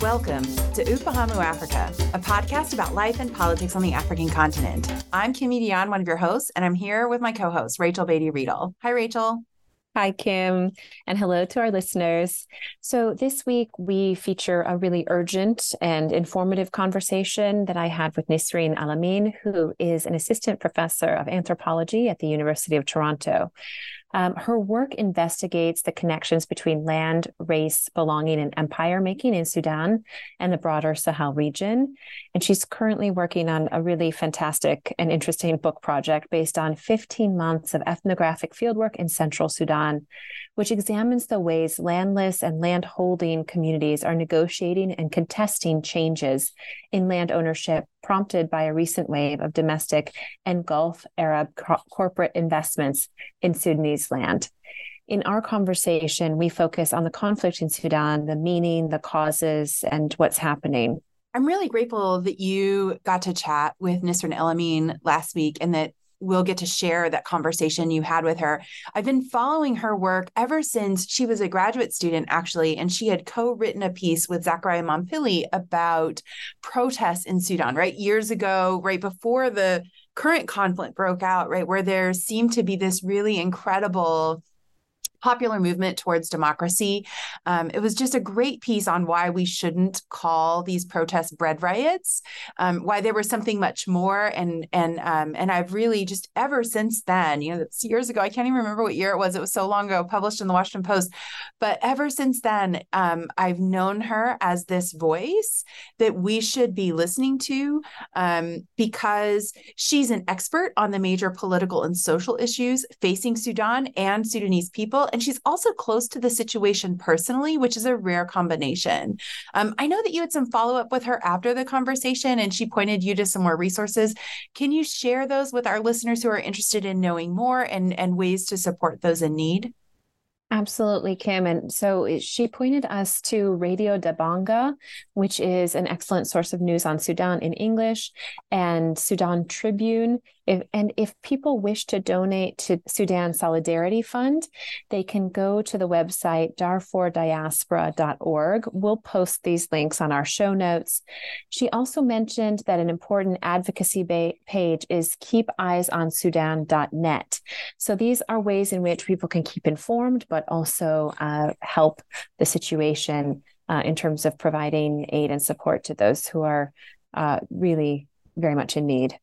Welcome to Ufahamu Africa, a podcast about life and politics on the African continent. I'm Kim Yi Dionne, one of your hosts, and I'm here with my co-host, Rachel Beatty Riedl. Hi, Rachel. Hi, Kim, and hello to our listeners. So, this week we feature a really urgent and informative conversation that I had with Nisrin Elamin, who is an assistant professor of anthropology at the University of Toronto. Um, her work investigates the connections between land, race, belonging, and empire making in Sudan and the broader Sahel region. And she's currently working on a really fantastic and interesting book project based on 15 months of ethnographic fieldwork in central Sudan, which examines the ways landless and landholding communities are negotiating and contesting changes in land ownership prompted by a recent wave of domestic and Gulf Arab co- corporate investments in Sudanese land. In our conversation, we focus on the conflict in Sudan, the meaning, the causes, and what's happening. I'm really grateful that you got to chat with Nisrin Elamin last week and that we'll get to share that conversation you had with her. I've been following her work ever since she was a graduate student, actually, and she had co written a piece with Zachariah Mampilly about protests in Sudan, right? Years ago, right before the current conflict broke out, right? Where there seemed to be this really incredible popular movement towards democracy. Um, it was just a great piece on why we shouldn't call these protests bread riots, um, why there was something much more, and and um, and I've really just ever since then, you know, years ago, I can't even remember what year it was. It was so long ago, published in the Washington Post, but ever since then, um, I've known her as this voice that we should be listening to um, because she's an expert on the major political and social issues facing Sudan and Sudanese people and she's also close to the situation personally, which is a rare combination. Um, I know that you had some follow up with her after the conversation, and she pointed you to some more resources. Can you share those with our listeners who are interested in knowing more and, and ways to support those in need? Absolutely, Kim. And so she pointed us to Radio Dabanga, which is an excellent source of news on Sudan in English, and Sudan Tribune if, and if people wish to donate to Sudan Solidarity Fund, they can go to the website darfurdiaspora.org. We'll post these links on our show notes. She also mentioned that an important advocacy ba- page is keepeyesonsudan.net. So these are ways in which people can keep informed, but also uh, help the situation uh, in terms of providing aid and support to those who are uh, really very much in need.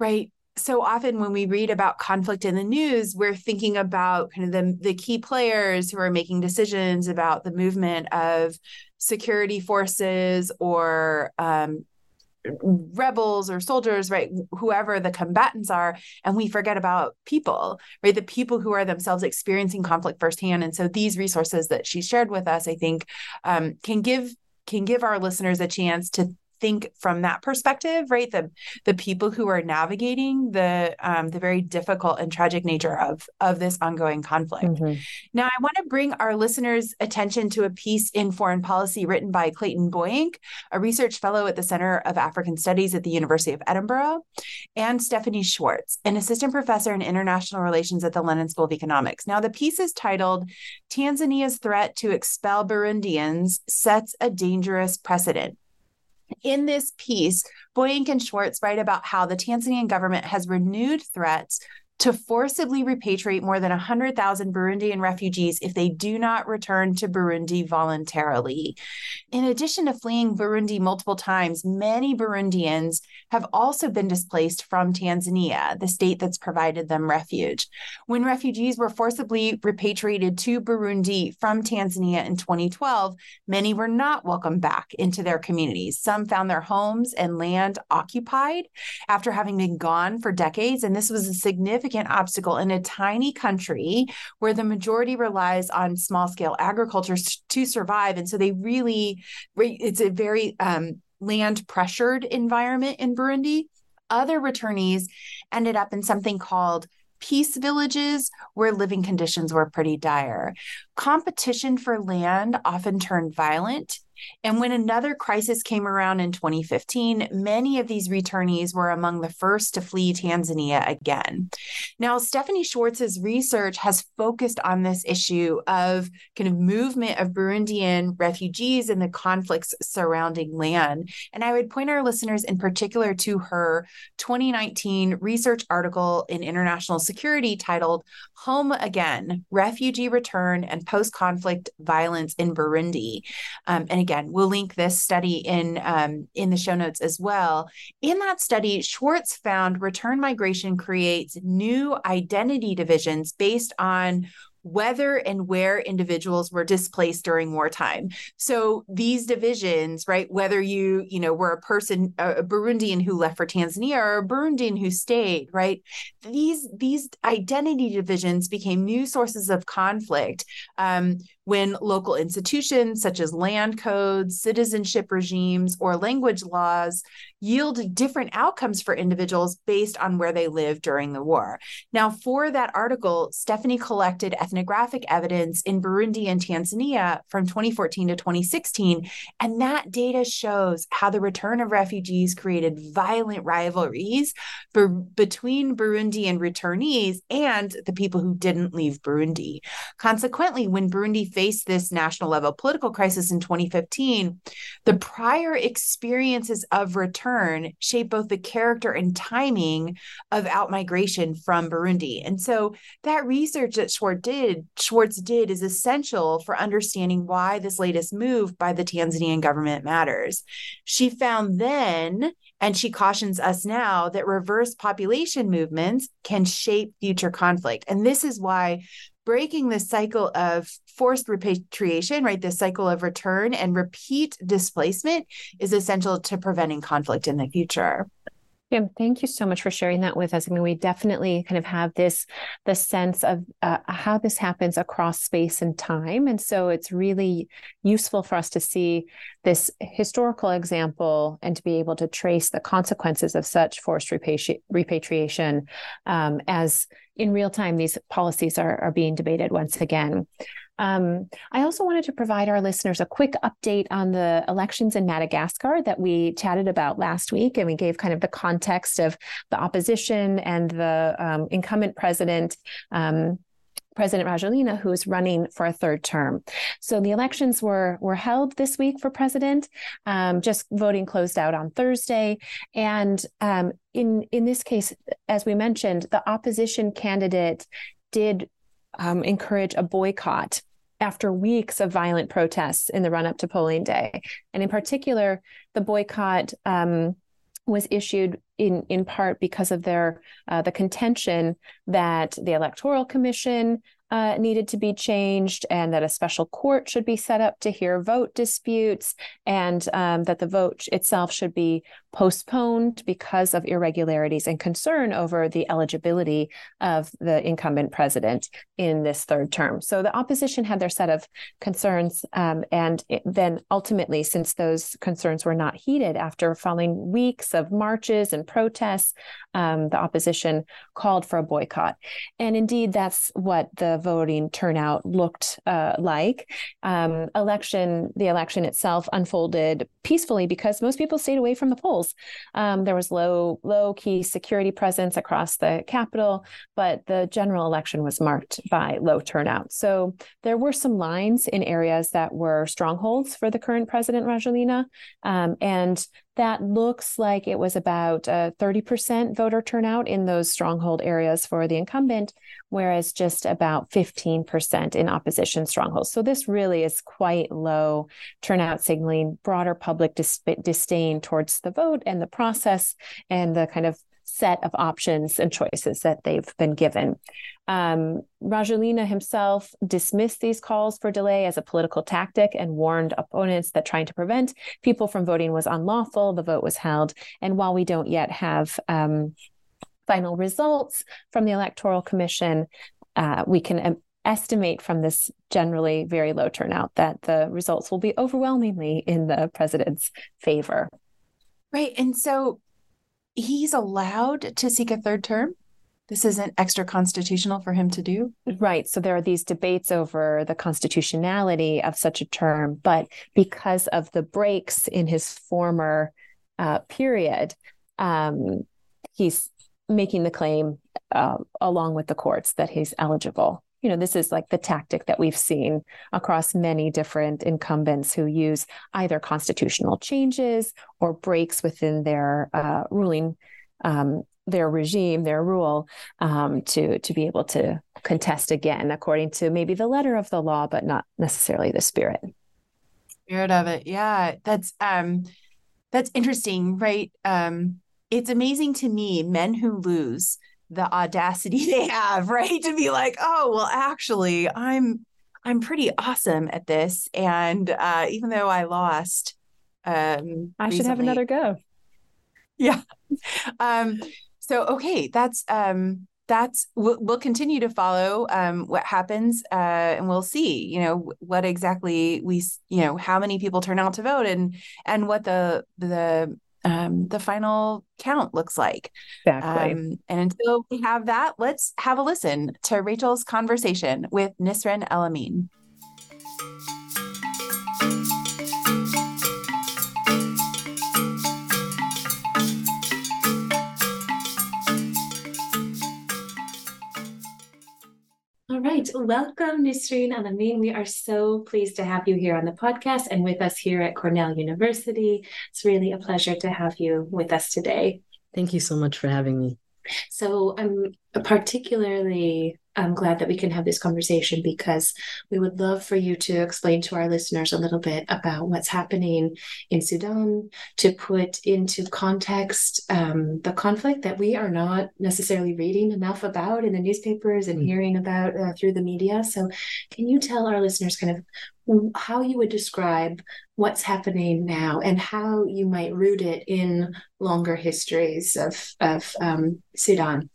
Right. So often when we read about conflict in the news, we're thinking about kind of the, the key players who are making decisions about the movement of security forces or um, rebels or soldiers, right? Whoever the combatants are. And we forget about people, right? The people who are themselves experiencing conflict firsthand. And so these resources that she shared with us, I think, um, can give can give our listeners a chance to think from that perspective, right? The the people who are navigating the um, the very difficult and tragic nature of of this ongoing conflict. Mm-hmm. Now, I want to bring our listeners' attention to a piece in Foreign Policy written by Clayton Boeyink, a research fellow at the Center of African Studies at the University of Edinburgh, and Stephanie Schwartz, an assistant professor in international relations at the London School of Economics. Now, the piece is titled "Tanzania's Threat to Expel Burundians Sets a Dangerous Precedent." In this piece, Boeyink and Schwartz write about how the Tanzanian government has renewed threats to forcibly repatriate more than 100,000 Burundian refugees if they do not return to Burundi voluntarily. In addition to fleeing Burundi multiple times, many Burundians have also been displaced from Tanzania, the state that's provided them refuge. When refugees were forcibly repatriated to Burundi from Tanzania in 2012, many were not welcomed back into their communities. Some found their homes and land occupied after having been gone for decades, and this was a significant significant obstacle in a tiny country where the majority relies on small scale agriculture to survive. And so they really, it's a very um, land pressured environment in Burundi. Other returnees ended up in something called peace villages where living conditions were pretty dire. Competition for land often turned violent and when another crisis came around in 2015, many of these returnees were among the first to flee Tanzania again. Now, Stephanie Schwartz's research has focused on this issue of kind of movement of Burundian refugees and the conflicts surrounding land. And I would point our listeners in particular to her 2019 research article in International Security titled Home Again Refugee Return and Post Conflict Violence in Burundi. Um, and again, we'll link this study in um, in the show notes as well. In that study, Schwartz found return migration creates new identity divisions based on whether and where individuals were displaced during wartime. So these divisions, right, whether you, you know, were a person, a Burundian who left for Tanzania or a Burundian who stayed, right, these these identity divisions became new sources of conflict um, when local institutions such as land codes, citizenship regimes, or language laws yield different outcomes for individuals based on where they lived during the war. Now, for that article, Stephanie collected ethnographic evidence in Burundi and Tanzania from 2014 to 2016, and that data shows how the return of refugees created violent rivalries between Burundian returnees and the people who didn't leave Burundi. Consequently, when Burundi faced this national level political crisis in 2015, the prior experiences of return shape both the character and timing of outmigration from Burundi. And so that research that Schwartz did, Schwartz did is essential for understanding why this latest move by the Tanzanian government matters. She found then and she cautions us now that reverse population movements can shape future conflict. And this is why breaking the cycle of forced repatriation, right, the cycle of return and repeat displacement is essential to preventing conflict in the future. Yeah, thank you so much for sharing that with us. I mean, we definitely kind of have this the sense of uh, how this happens across space and time, and so it's really useful for us to see this historical example and to be able to trace the consequences of such forced repatri- repatriation um, as in real time these policies are, are being debated once again. Um, I also wanted to provide our listeners a quick update on the elections in Madagascar that we chatted about last week. And we gave kind of the context of the opposition and the um, incumbent president. Um, President Rajoelina, who is running for a third term. So the elections were were held this week for president. Um, just voting closed out on Thursday, and um, in in this case, as we mentioned, the opposition candidate did um, encourage a boycott after weeks of violent protests in the run up to polling day. And in particular, the boycott um, was issued in, in part because of their uh, the contention that the Electoral Commission uh, needed to be changed and that a special court should be set up to hear vote disputes and um, that the vote itself should be postponed because of irregularities and concern over the eligibility of the incumbent president in this third term. So the opposition had their set of concerns. Um, and it, then ultimately, since those concerns were not heeded after following weeks of marches and protests, um, the opposition called for a boycott. And indeed, that's what the voting turnout looked uh, like. Um, election, the election itself unfolded peacefully because most people stayed away from the polls. Um, there was low, low key security presence across the capital, but the general election was marked by low turnout. So there were some lines in areas that were strongholds for the current president Rajoelina, um, and that looks like it was about a 30% voter turnout in those stronghold areas for the incumbent, whereas just about 15% in opposition strongholds. So this really is quite low turnout, signaling broader public dis- disdain towards the vote and the process and the kind of set of options and choices that they've been given. Um, Rajoelina himself dismissed these calls for delay as a political tactic and warned opponents that trying to prevent people from voting was unlawful. The vote was held. And while we don't yet have um, final results from the Electoral Commission, uh, we can um, estimate from this generally very low turnout that the results will be overwhelmingly in the president's favor. Right. And so he's allowed to seek a third term? This isn't extra constitutional for him to do? Right. So there are these debates over the constitutionality of such a term, but because of the breaks in his former uh, period, um, he's making the claim uh, along with the courts that he's eligible you know, this is like the tactic that we've seen across many different incumbents who use either constitutional changes or breaks within their uh, ruling, um, their regime, their rule, um, to to be able to contest again according to maybe the letter of the law, but not necessarily the spirit. Spirit of it, yeah. That's um, that's interesting, right? Um, it's amazing to me men who lose the audacity they have, right? To be like, oh, well, actually, I'm I'm pretty awesome at this. And uh, even though I lost, um, I recently, should have another go. Yeah. um, so okay, that's um that's we'll, we'll continue to follow um, what happens uh, and we'll see you know what exactly we you know how many people turn out to vote and and what the the um, the final count looks like. Exactly. Um, and until we have that, let's have a listen to Rachel's conversation with Nisrin Elamin. All right. Welcome, Nisrin Elamin. We are so pleased to have you here on the podcast and with us here at Cornell University. It's really a pleasure to have you with us today. Thank you so much for having me. So I'm particularly I'm glad that we can have this conversation because we would love for you to explain to our listeners a little bit about what's happening in Sudan, to put into context um, the conflict that we are not necessarily reading enough about in the newspapers and mm-hmm. hearing about uh, through the media. So, can you tell our listeners kind of how you would describe what's happening now and how you might root it in longer histories of, of um, Sudan?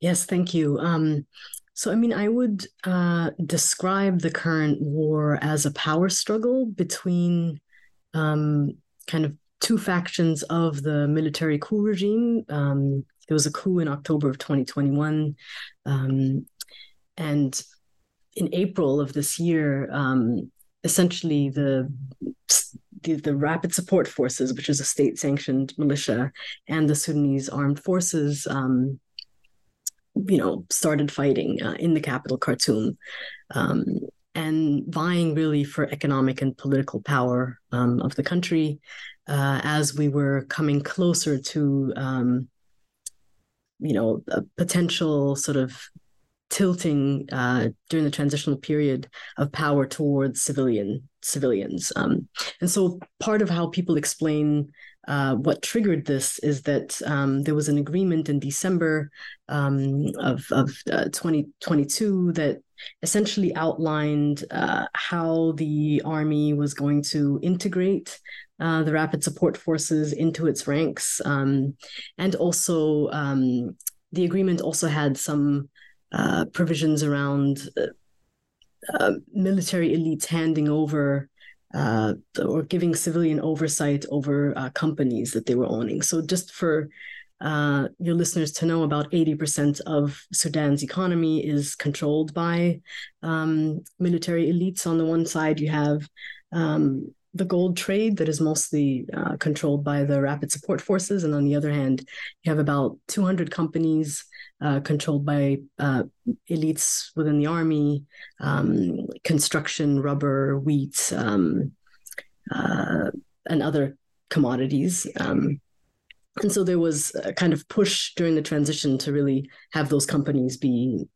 Yes, thank you. Um, so, I mean, I would uh, describe the current war as a power struggle between um, kind of two factions of the military coup regime. Um, there was a coup in October of 2021. Um, and in April of this year, um, essentially the, the, the Rapid Support Forces, which is a state-sanctioned militia, and the Sudanese armed forces um, you know, started fighting uh, in the capital, Khartoum, um, and vying really for economic and political power um, of the country uh, as we were coming closer to, um, you know, a potential sort of tilting uh, during the transitional period of power towards civilian civilians. Um, and so part of how people explain uh, what triggered this is that um, there was an agreement in December um, of, of uh, 2022 that essentially outlined uh, how the army was going to integrate uh, the rapid support forces into its ranks. Um, and also, um, the agreement also had some uh, provisions around uh, military elites handing over uh, or giving civilian oversight over uh, companies that they were owning. So, just for uh, your listeners to know, about 80% of Sudan's economy is controlled by um, military elites. On the one side, you have um, the gold trade that is mostly uh, controlled by the rapid support forces. And on the other hand, you have about 200 companies uh, controlled by uh, elites within the army, um, construction, rubber, wheat, um, uh, and other commodities. Um, and so there was a kind of push during the transition to really have those companies be,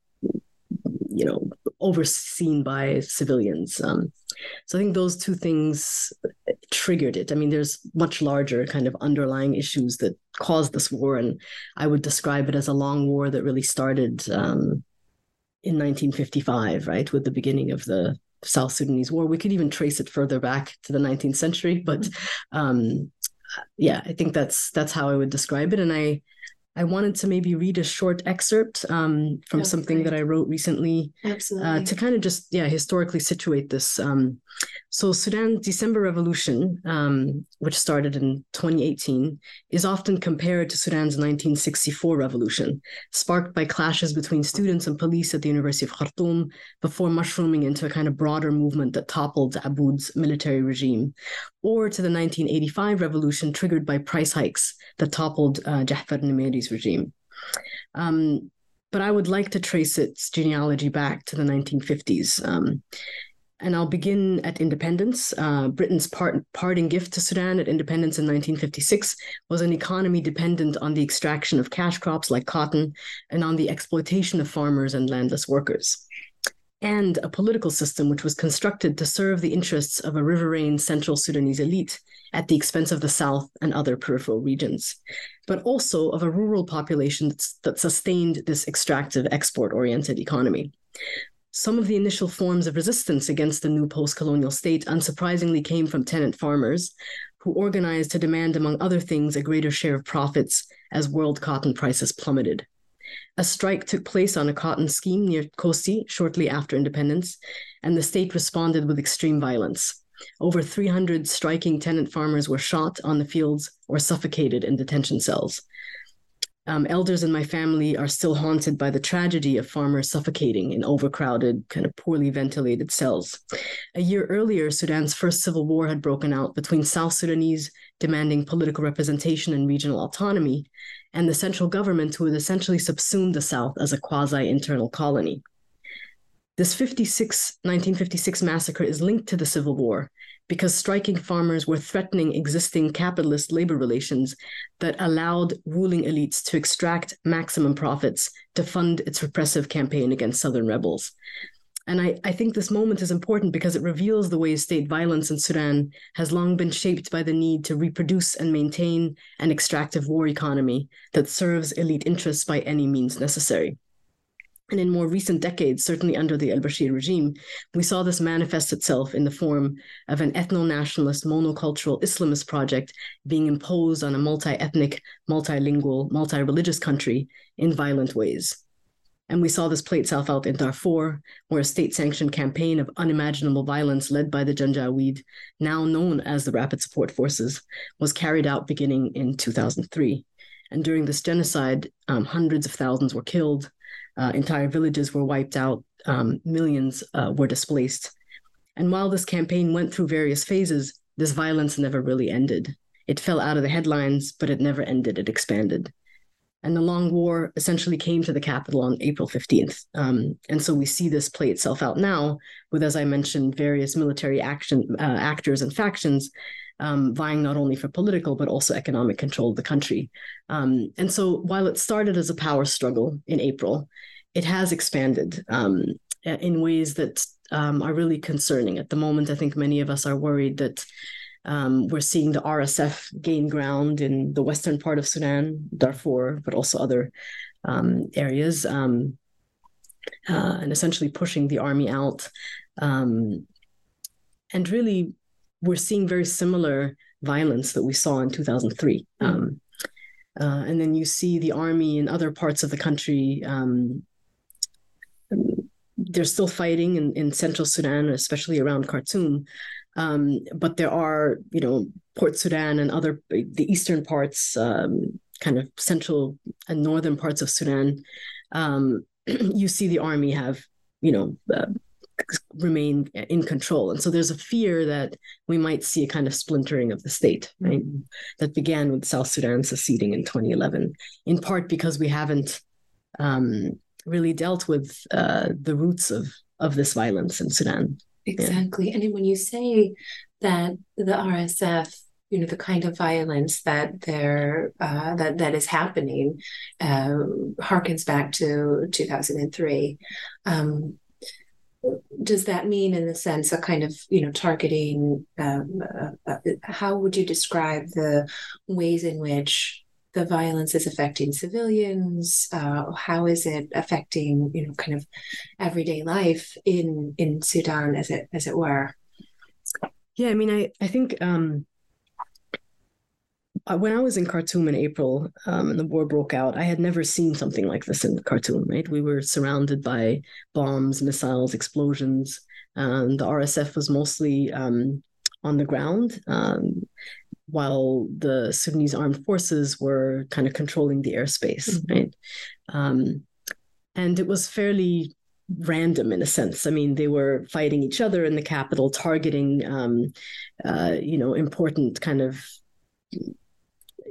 you know, overseen by civilians. Um, so I think those two things triggered it. I mean, there's much larger kind of underlying issues that caused this war, and I would describe it as a long war that really started um, in 1955, right, with the beginning of the South Sudanese War. We could even trace it further back to the 19th century, but um, yeah, I think that's that's how I would describe it. And I I wanted to maybe read a short excerpt um, from something that. I wrote recently uh, to kind of just yeah historically situate this. Um, so Sudan's December Revolution, um, which started in 2018, is often compared to Sudan's 1964 revolution, sparked by clashes between students and police at the University of Khartoum before mushrooming into a kind of broader movement that toppled Aboud's military regime, or to the 1985 revolution triggered by price hikes that toppled uh, Jahfar Numeri's regime. Um, but I would like to trace its genealogy back to the 1950s. Um, and I'll begin at independence. Uh, Britain's part, parting gift to Sudan at independence in 1956 was an economy dependent on the extraction of cash crops like cotton and on the exploitation of farmers and landless workers. And a political system which was constructed to serve the interests of a riverine central Sudanese elite at the expense of the South and other peripheral regions, but also of a rural population that sustained this extractive, export oriented economy. Some of the initial forms of resistance against the new post colonial state unsurprisingly came from tenant farmers who organized to demand, among other things, a greater share of profits as world cotton prices plummeted. A strike took place on a cotton scheme near Kosti shortly after independence, and the state responded with extreme violence. Over 300 striking tenant farmers were shot on the fields or suffocated in detention cells. Um, elders in my family are still haunted by the tragedy of farmers suffocating in overcrowded, kind of poorly ventilated cells. A year earlier, Sudan's first civil war had broken out between South Sudanese demanding political representation and regional autonomy, and the central government who had essentially subsumed the South as a quasi internal colony. This 56, 1956 massacre is linked to the Civil War because striking farmers were threatening existing capitalist labor relations that allowed ruling elites to extract maximum profits to fund its repressive campaign against Southern rebels. And I, I think this moment is important because it reveals the way state violence in Sudan has long been shaped by the need to reproduce and maintain an extractive war economy that serves elite interests by any means necessary. And in more recent decades, certainly under the al Bashir regime, we saw this manifest itself in the form of an ethno nationalist, monocultural Islamist project being imposed on a multi ethnic, multilingual, multi religious country in violent ways. And we saw this play itself out in Darfur, where a state sanctioned campaign of unimaginable violence led by the Janjaweed, now known as the Rapid Support Forces, was carried out beginning in 2003. And during this genocide, um, hundreds of thousands were killed, uh, entire villages were wiped out, um, millions uh, were displaced. And while this campaign went through various phases, this violence never really ended. It fell out of the headlines, but it never ended, it expanded. And the long war essentially came to the capital on April 15th. Um, and so we see this play itself out now with, as I mentioned, various military action uh, actors and factions um, vying not only for political but also economic control of the country. Um, and so while it started as a power struggle in April, it has expanded um, in ways that um, are really concerning. At the moment, I think many of us are worried that um, we're seeing the RSF gain ground in the western part of Sudan, Darfur, but also other um, areas, um, uh, and essentially pushing the army out. Um, and really, we're seeing very similar violence that we saw in 2003. Mm-hmm. Uh, and then you see the army in other parts of the country. Um, they're still fighting in, in central Sudan, especially around Khartoum. Um, but there are, you know, Port Sudan and other the eastern parts, um, kind of central and northern parts of Sudan. Um, you see the army have, you know, uh, remain in control, and so there's a fear that we might see a kind of splintering of the state, right? Mm-hmm. That began with South Sudan seceding in 2011, in part because we haven't um, really dealt with uh, the roots of of this violence in Sudan. Exactly. Yeah. And when you say that the RSF, you know, the kind of violence that there uh, that that is happening, uh, harkens back to 2003. Um, does that mean, in the sense of kind of you know targeting? Um, uh, uh, how would you describe the ways in which the violence is affecting civilians uh, how is it affecting you know kind of everyday life in in sudan as it as it were yeah i mean i i think um when I was in Khartoum in April um, and the war broke out, I had never seen something like this in Khartoum. Right, we were surrounded by bombs, missiles, explosions. and the RSF was mostly um, on the ground, um, while the Sudanese armed forces were kind of controlling the airspace. Mm-hmm. Right, um, and it was fairly random in a sense. I mean, they were fighting each other in the capital, targeting, um, uh, you know, important kind of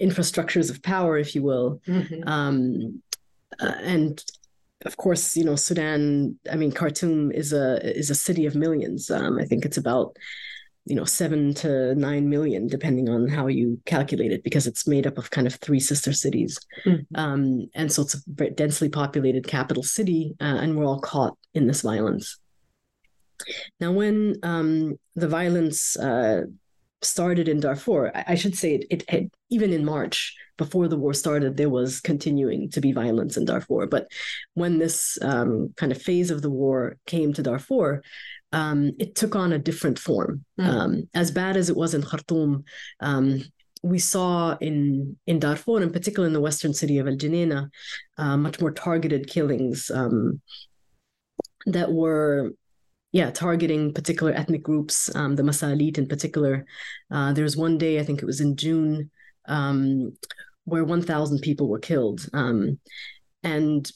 infrastructures of power, if you will. Mm-hmm. Um, uh, and of course, you know, Sudan. I mean, Khartoum is a is a city of millions. Um, I think it's about you know seven to nine million depending on how you calculate it because it's made up of kind of three sister cities. Mm-hmm. um, and so it's a very densely populated capital city uh, and we're all caught in this violence. Now when um, the violence uh, started in darfur i, I should say it, it, even in march before the war started there was continuing to be violence in darfur. But when this um, kind of phase of the war came to darfur um, it took on a different form. Mm. Um, as bad as it was in Khartoum, um, we saw in in Darfur, in particular in the western city of El Geneina, uh, much more targeted killings um, that were, yeah, targeting particular ethnic groups, um, the Masalit in particular. Uh, there was one day, I think it was in June, um, where 1,000 people were killed. and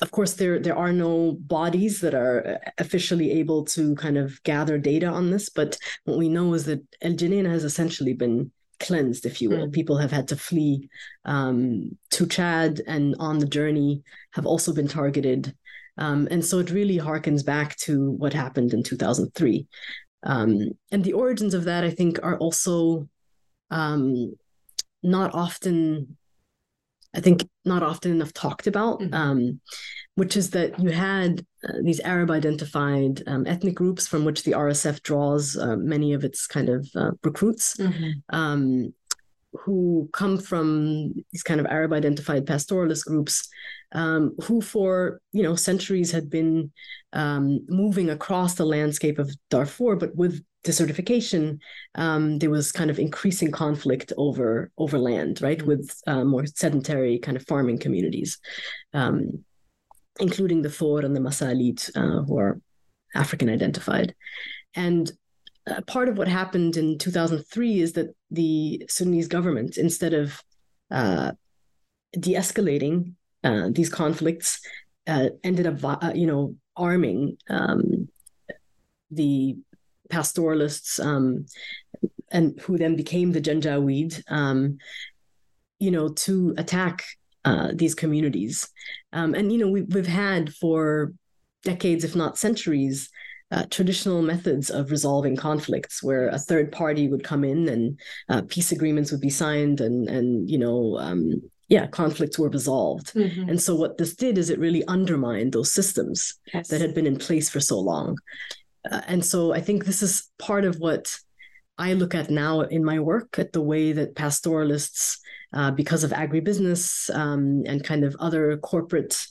of course there there are no bodies that are officially able to kind of gather data on this but what we know is that el Geneina has essentially been cleansed if you will. Mm. people have had to flee um, to chad and on the journey have also been targeted. Um, and so it really harkens back to what happened in 2003 um, and the origins of that i think are also um, not often I think not often enough talked about, mm-hmm. um, which is that you had uh, these Arab identified um, ethnic groups from which the RSF draws uh, many of its kind of uh, recruits. Mm-hmm. Um, who come from these kind of Arab identified pastoralist groups um, who for you know centuries had been um, moving across the landscape of Darfur, but with desertification, um, there was kind of increasing conflict over over land, right, mm-hmm. with uh, more sedentary kind of farming communities, um, including the Fur and the Masalit, uh, who are African identified, and. Uh, part of what happened in 2003 is that the Sudanese government, instead of uh, de-escalating uh, these conflicts, uh, ended up, you know, arming um, the pastoralists, um, and who then became the Janjaweed, um, you know, to attack uh, these communities. Um, and you know, we, we've had for decades, if not centuries, uh, traditional methods of resolving conflicts, where a third party would come in and uh, peace agreements would be signed, and and you know, um, yeah, conflicts were resolved. Mm-hmm. And so what this did is it really undermined those systems yes. that had been in place for so long. Uh, and so I think this is part of what I look at now in my work at the way that pastoralists, uh, because of agribusiness um, and kind of other corporate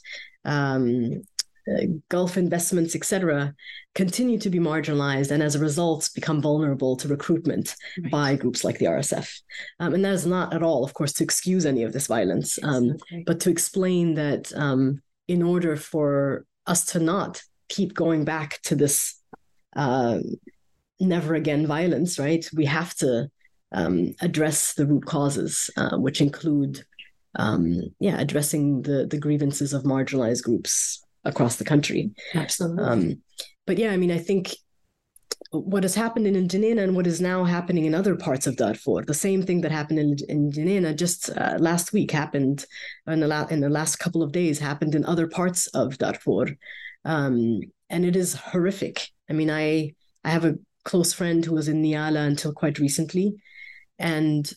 um, uh, Gulf investments, etc., continue to be marginalized and as a result become vulnerable to recruitment right. by groups like the RSF. Um, and that is not at all, of course, to excuse any of this violence, um, but to explain that um, in order for us to not keep going back to this uh, never again violence, right? We have to um, address the root causes, uh, which include, um, yeah, addressing the the grievances of marginalized groups across the country. Absolutely. Um, but yeah, I mean, I think what has happened in Geneina and what is now happening in other parts of Darfur, the same thing that happened in, in Geneina just uh, last week happened in the, la- in the last couple of days happened in other parts of Darfur. Um, and it is horrific. I mean, I I have a close friend who was in Nyala until quite recently, and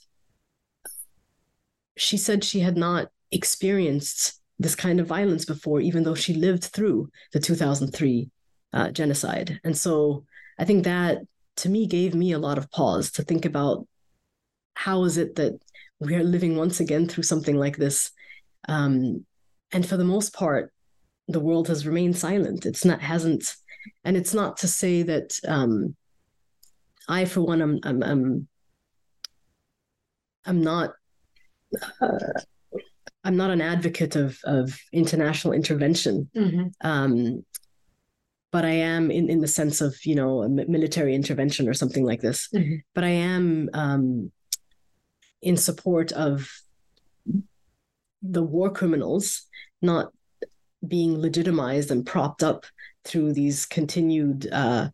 she said she had not experienced this kind of violence before, even though she lived through the 2003 uh, genocide. And so I think that to me gave me a lot of pause to think about how is it that we are living once again through something like this. Um, and for the most part, the world has remained silent. It's not hasn't, and it's not to say that um, I, for one, am, am, am I'm not. Uh, I'm not an advocate of of international intervention, mm-hmm. um, but I am in in the sense of you know a military intervention or something like this. Mm-hmm. But I am um, in support of the war criminals not being legitimized and propped up through these continued uh,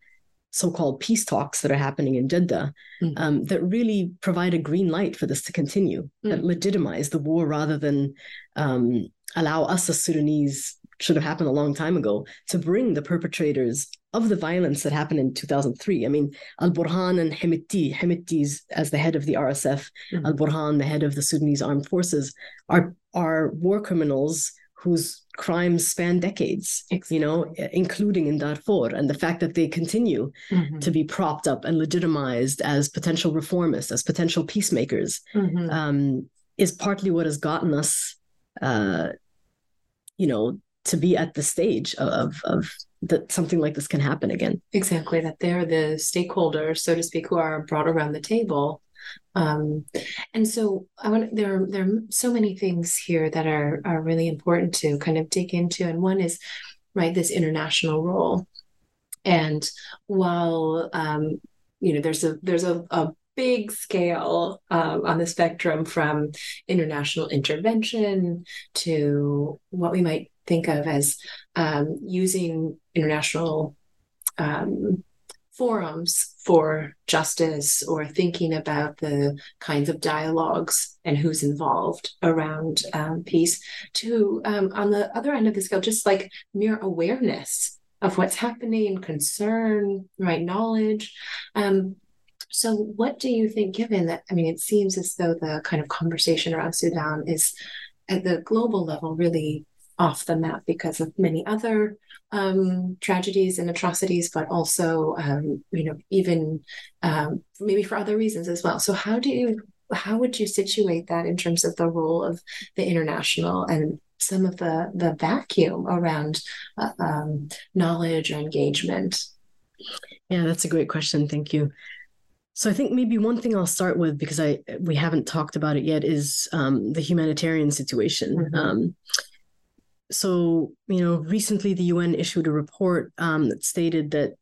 so-called peace talks that are happening in Jeddah mm. um, that really provide a green light for this to continue, mm. that legitimize the war rather than um, allow us as Sudanese should have happened a long time ago to bring the perpetrators of the violence that happened in 2003. I mean, Al Burhan and Hemeti, Hemeti's as the head of the RSF, mm. Al Burhan, the head of the Sudanese armed forces, are are war criminals whose crimes span decades, exactly. you know, including in Darfur. And the fact that they continue mm-hmm. to be propped up and legitimized as potential reformists, as potential peacemakers, mm-hmm. um, is partly what has gotten us, uh, you know, to be at the stage of, of that something like this can happen again. Exactly, that they're the stakeholders, so to speak, who are brought around the table um, and so I want there are there are so many things here that are are really important to kind of dig into. And one is right this international role. And while um, you know there's a there's a, a big scale um, on the spectrum from international intervention to what we might think of as um, using international um, forums for justice or thinking about the kinds of dialogues and who's involved around um, peace to um, on the other end of the scale just like mere awareness of what's happening concern right knowledge. Um, so what do you think given that i mean it seems as though the kind of conversation around sudan is at the global level really off the map because of many other um, tragedies and atrocities, but also, um, you know, even um, maybe for other reasons as well. So, how do you, how would you situate that in terms of the role of the international and some of the the vacuum around uh, um, knowledge or engagement? Yeah, that's a great question. Thank you. So I think maybe one thing I'll start with because I we haven't talked about it yet is um, the humanitarian situation. Mm-hmm. Um, so you know recently the un issued a report um, that stated that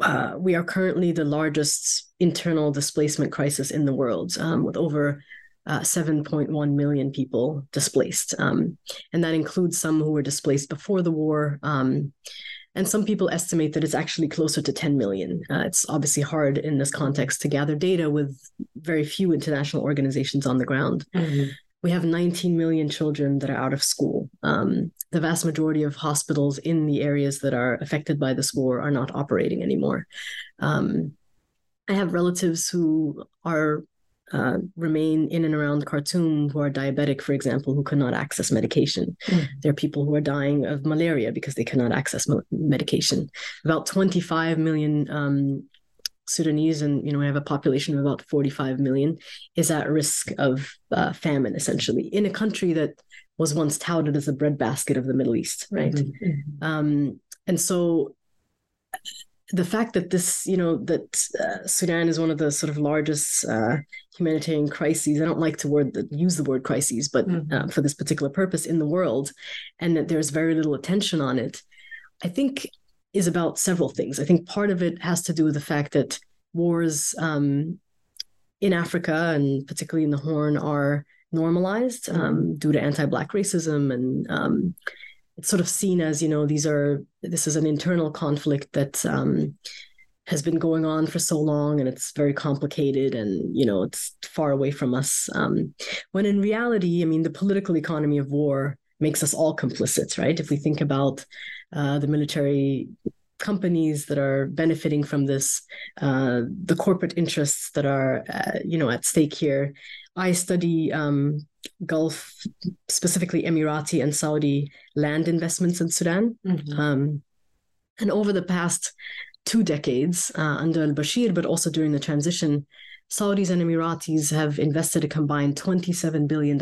uh, we are currently the largest internal displacement crisis in the world um, with over uh, 7.1 million people displaced um, and that includes some who were displaced before the war um, and some people estimate that it's actually closer to 10 million. Uh, it's obviously hard in this context to gather data with very few international organizations on the ground. Mm-hmm we have 19 million children that are out of school. Um, the vast majority of hospitals in the areas that are affected by this war are not operating anymore. Um, I have relatives who are uh, remain in and around Khartoum who are diabetic, for example, who cannot access medication. Mm. There are people who are dying of malaria because they cannot access medication. About 25 million um, Sudanese, and you know we have a population of about 45 million, is at risk of uh, famine essentially in a country that was once touted as the breadbasket of the Middle East, right? Mm-hmm. mm-hmm. Um, and so the fact that this, you know, that uh, Sudan is one of the sort of largest uh, humanitarian crises. I don't like to word use the word crises, but mm-hmm. uh, for this particular purpose in the world, and that there's very little attention on it. I think is about several things. I think part of it has to do with the fact that wars um, in Africa and particularly in the Horn are normalized um, mm-hmm. due to anti-black racism, and um, it's sort of seen as you know these are this is an internal conflict that um, has been going on for so long, and it's very complicated, and you know it's far away from us. Um, when in reality, I mean, the political economy of war makes us all complicit, right? If we think about uh, the military companies that are benefiting from this, uh, the corporate interests that are, uh, you know, at stake here. I study um, Gulf, specifically Emirati and Saudi land investments in Sudan. Mm-hmm. Um, and over the past two decades, uh, under al Bashir, but also during the transition, Saudis and Emiratis have invested a combined $27 billion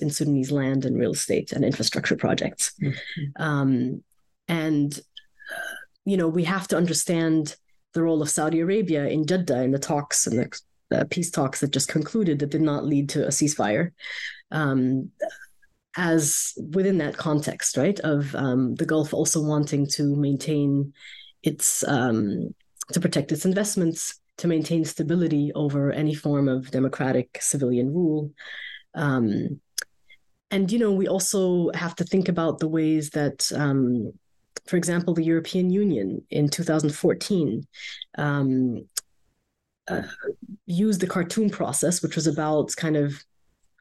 in Sudanese land and real estate and infrastructure projects. Mm-hmm. Um, and, you know, we have to understand the role of Saudi Arabia in Jeddah in the talks and the uh, peace talks that just concluded that did not lead to a ceasefire. Um, as within that context, right, of um, the Gulf also wanting to maintain its um, to protect its investments, to maintain stability over any form of democratic civilian rule. Um, and you know, we also have to think about the ways that, um, for example, the European Union in 2014 um, uh, used the Khartoum process, which was about kind of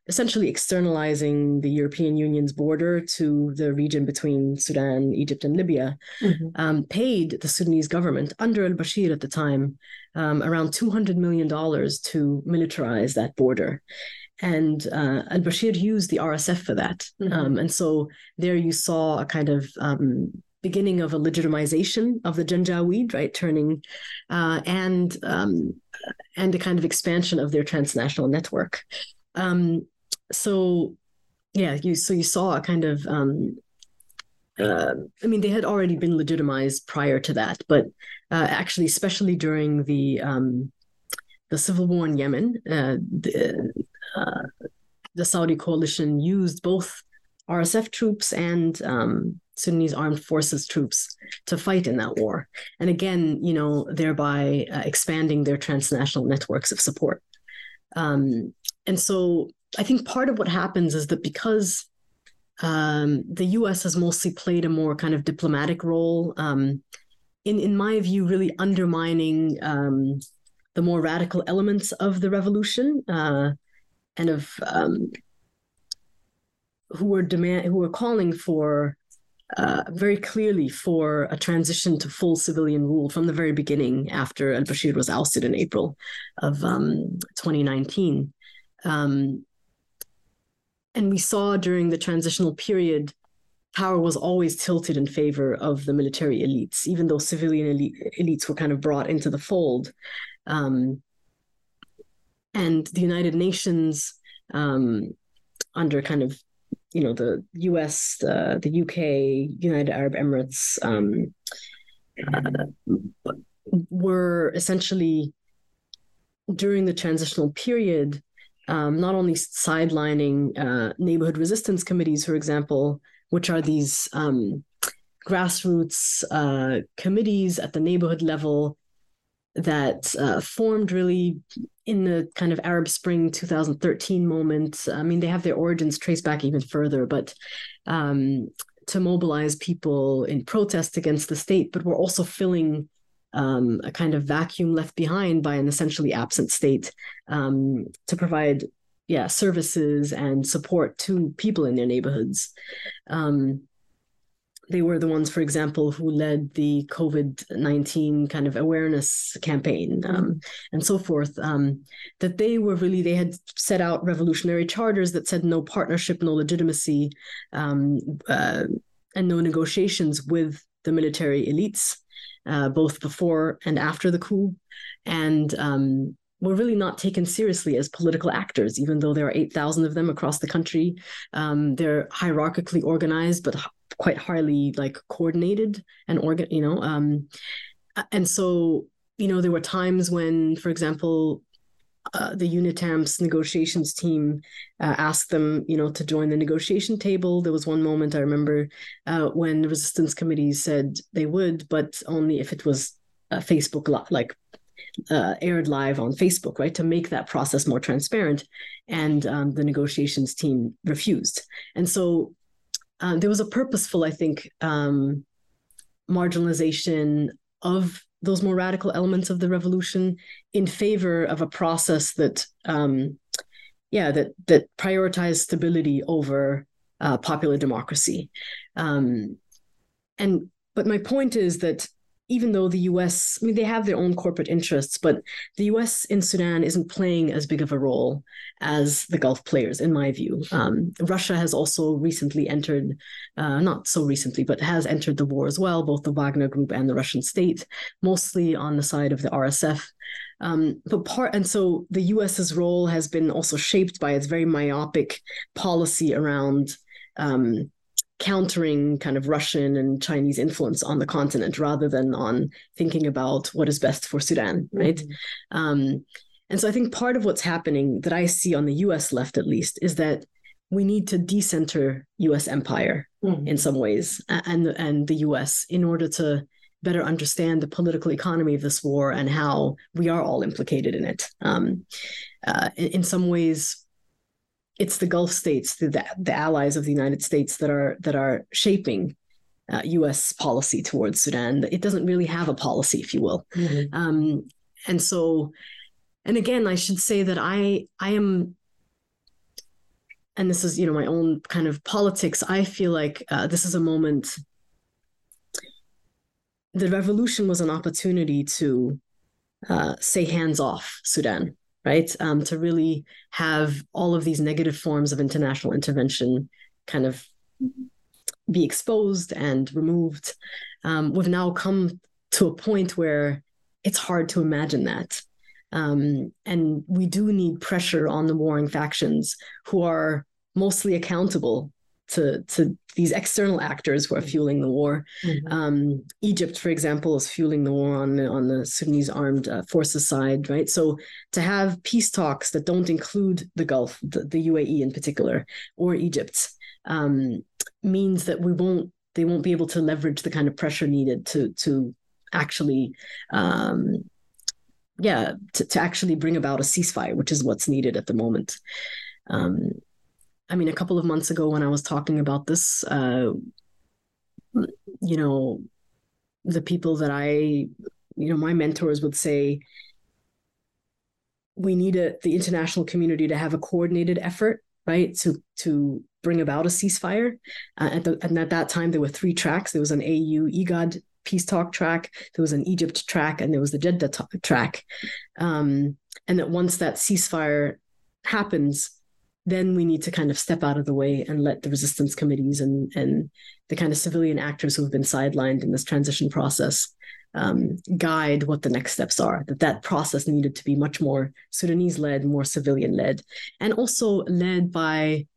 essentially externalizing the European Union's border to the region between Sudan, Egypt, and Libya, mm-hmm. um, paid the Sudanese government under al Bashir at the time um, around $200 million to militarize that border. And uh, al Bashir used the RSF for that. Mm-hmm. Um, and so there you saw a kind of um, beginning of a legitimization of the Janjaweed, right, turning, uh, and um, and a kind of expansion of their transnational network. Um, so yeah you so you saw a kind of um uh, I mean, they had already been legitimized prior to that, but uh, actually, especially during the um, the civil war in Yemen, uh, the, uh, the, Saudi coalition used both RSF troops and um, Sudanese armed forces troops to fight in that war, and again, you know, thereby uh, expanding their transnational networks of support. Um, and so I think part of what happens is that because um, the U.S. has mostly played a more kind of diplomatic role, um, in in my view, really undermining um, the more radical elements of the revolution uh, and of um, who were demand who were calling for uh, very clearly for a transition to full civilian rule from the very beginning after al Bashir was ousted in April of um, 2019. Um, and we saw during the transitional period, power was always tilted in favor of the military elites, even though civilian elite, elites were kind of brought into the fold. Um, and the United Nations, um, under kind of you know the U.S., uh, the U.K., United Arab Emirates, um, uh, were essentially during the transitional period um, not only sidelining uh, neighborhood resistance committees, for example, which are these um, grassroots uh, committees at the neighborhood level that uh, formed really in the kind of Arab Spring 2013 moment. I mean, they have their origins traced back even further, but um, to mobilize people in protest against the state, but we're also filling um, a kind of vacuum left behind by an essentially absent state um, to provide yeah services and support to people in their neighborhoods. Um, they were the ones for example who led the covid-19 kind of awareness campaign um, and so forth um, that they were really they had set out revolutionary charters that said no partnership no legitimacy um, uh, and no negotiations with the military elites uh, both before and after the coup, and um, were really not taken seriously as political actors, even though there are 8,000 of them across the country. Um, they're hierarchically organized, but quite highly like coordinated and organ, you know. Um, and so, you know, there were times when, for example, uh, the UNITAMS negotiations team uh, asked them, you know, to join the negotiation table. There was one moment I remember uh, when the resistance committee said they would, but only if it was a Facebook li- like uh, aired live on Facebook, right, to make that process more transparent. And um, the negotiations team refused. And so uh, there was a purposeful, I think, um, marginalization of those more radical elements of the revolution in favor of a process that um, yeah that that prioritized stability over uh, popular democracy. Um, and but my point is that even though the US, I mean, they have their own corporate interests, but the US in Sudan isn't playing as big of a role as the Gulf players, in my view. Um, Russia has also recently entered, uh, not so recently, but has entered the war as well, both the Wagner Group and the Russian state, mostly on the side of the RSF. Um, but part and so the US's role has been also shaped by its very myopic policy around um, countering kind of Russian and Chinese influence on the continent rather than on thinking about what is best for Sudan, right? Mm-hmm. Um, and so I think part of what's happening that I see on the US left, at least, is that we need to decenter US empire mm. in some ways and, and the US in order to better understand the political economy of this war and how we are all implicated in it. Um, uh, in, in, some ways, it's the Gulf states, the, the, allies of the United States, that are that are shaping uh, U.S. policy towards Sudan. It doesn't really have a policy, if you will. Mm-hmm. Um, and so, and again, I should say that I I am. And this is, you know, my own kind of politics. I feel like uh, this is a moment the revolution was an opportunity to uh, say hands off Sudan, right? Um, to really have all of these negative forms of international intervention kind of be exposed and removed. Um, we've now come to a point where it's hard to imagine that. Um, and we do need pressure on the warring factions who are mostly accountable to to these external actors who are fueling the war. Mm-hmm. Um, Egypt, for example, is fueling the war on the, on the Sudanese armed uh, forces side, right? So to have peace talks that don't include the Gulf, the, the UAE in particular, or Egypt, um, means that we won't they won't be able to leverage the kind of pressure needed to to actually um, yeah to, to actually bring about a ceasefire which is what's needed at the moment um, I mean, a couple of months ago when I was talking about this, uh, you know, the people that I, you know, my mentors would say, we need a, the international community to have a coordinated effort, right, to to bring about a ceasefire. Uh, at the, and at that time, there were three tracks. There was an AU IGAD peace talk track, there was an Egypt track, and there was the Jeddah t- track. Um, and that once that ceasefire happens, then we need to kind of step out of the way and let the resistance committees and and the kind of civilian actors who have been sidelined in this transition process um, guide what the next steps are. That that process needed to be much more Sudanese led, more civilian led, and also led by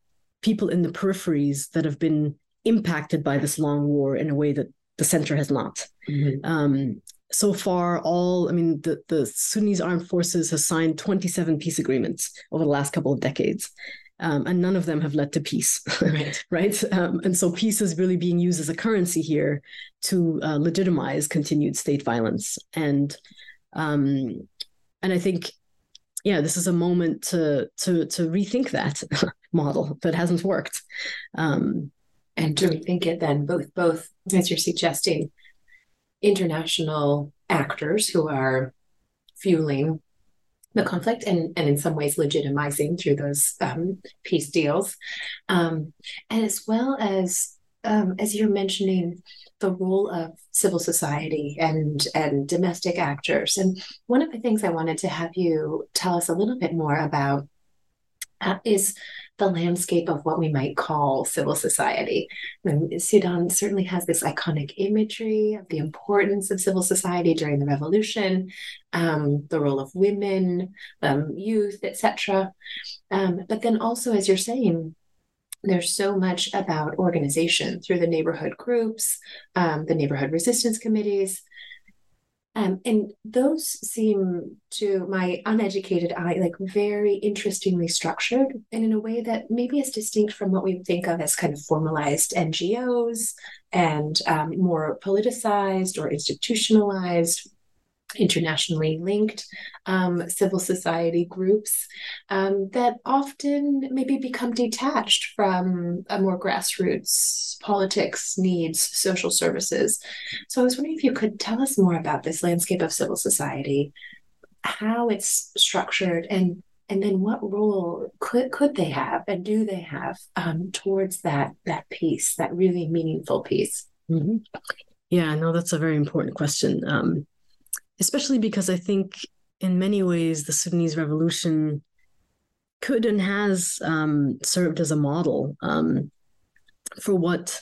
people in the peripheries that have been impacted by this long war in a way that the center has not. Mm-hmm. Um, so far, all I mean, the the Sudanese armed forces has signed 27 peace agreements over the last couple of decades. Um, and none of them have led to peace, right? right? Um, and so peace is really being used as a currency here to uh, legitimize continued state violence, and um, and I think, yeah, this is a moment to to to rethink that model that hasn't worked, um, and to rethink it. Then both both as you're suggesting, international actors who are fueling the conflict and, and in some ways legitimizing through those um, peace deals. Um, and as well as, um, as you're mentioning, the role of civil society and, and domestic actors. And one of the things I wanted to have you tell us a little bit more about uh, is the landscape of what we might call civil society. And Sudan certainly has this iconic imagery of the importance of civil society during the revolution, um, the role of women, um, youth, etc. Um, but then also, as you're saying, there's so much about organization through the neighborhood groups, um, the neighborhood resistance committees, um, and those seem to my uneducated eye like very interestingly structured and in a way that maybe is distinct from what we think of as kind of formalized NGOs and um, more politicized or institutionalized internationally linked um, civil society groups um, that often maybe become detached from a more grassroots politics needs social services. So i was wondering if you could tell us more about this landscape of civil society how it's structured and and then what role could could they have and do they have um, towards that that piece that really meaningful piece? Mm-hmm. yeah no that's a very important question. Um, especially because I think in many ways the Sudanese revolution could and has um, served as a model um, for what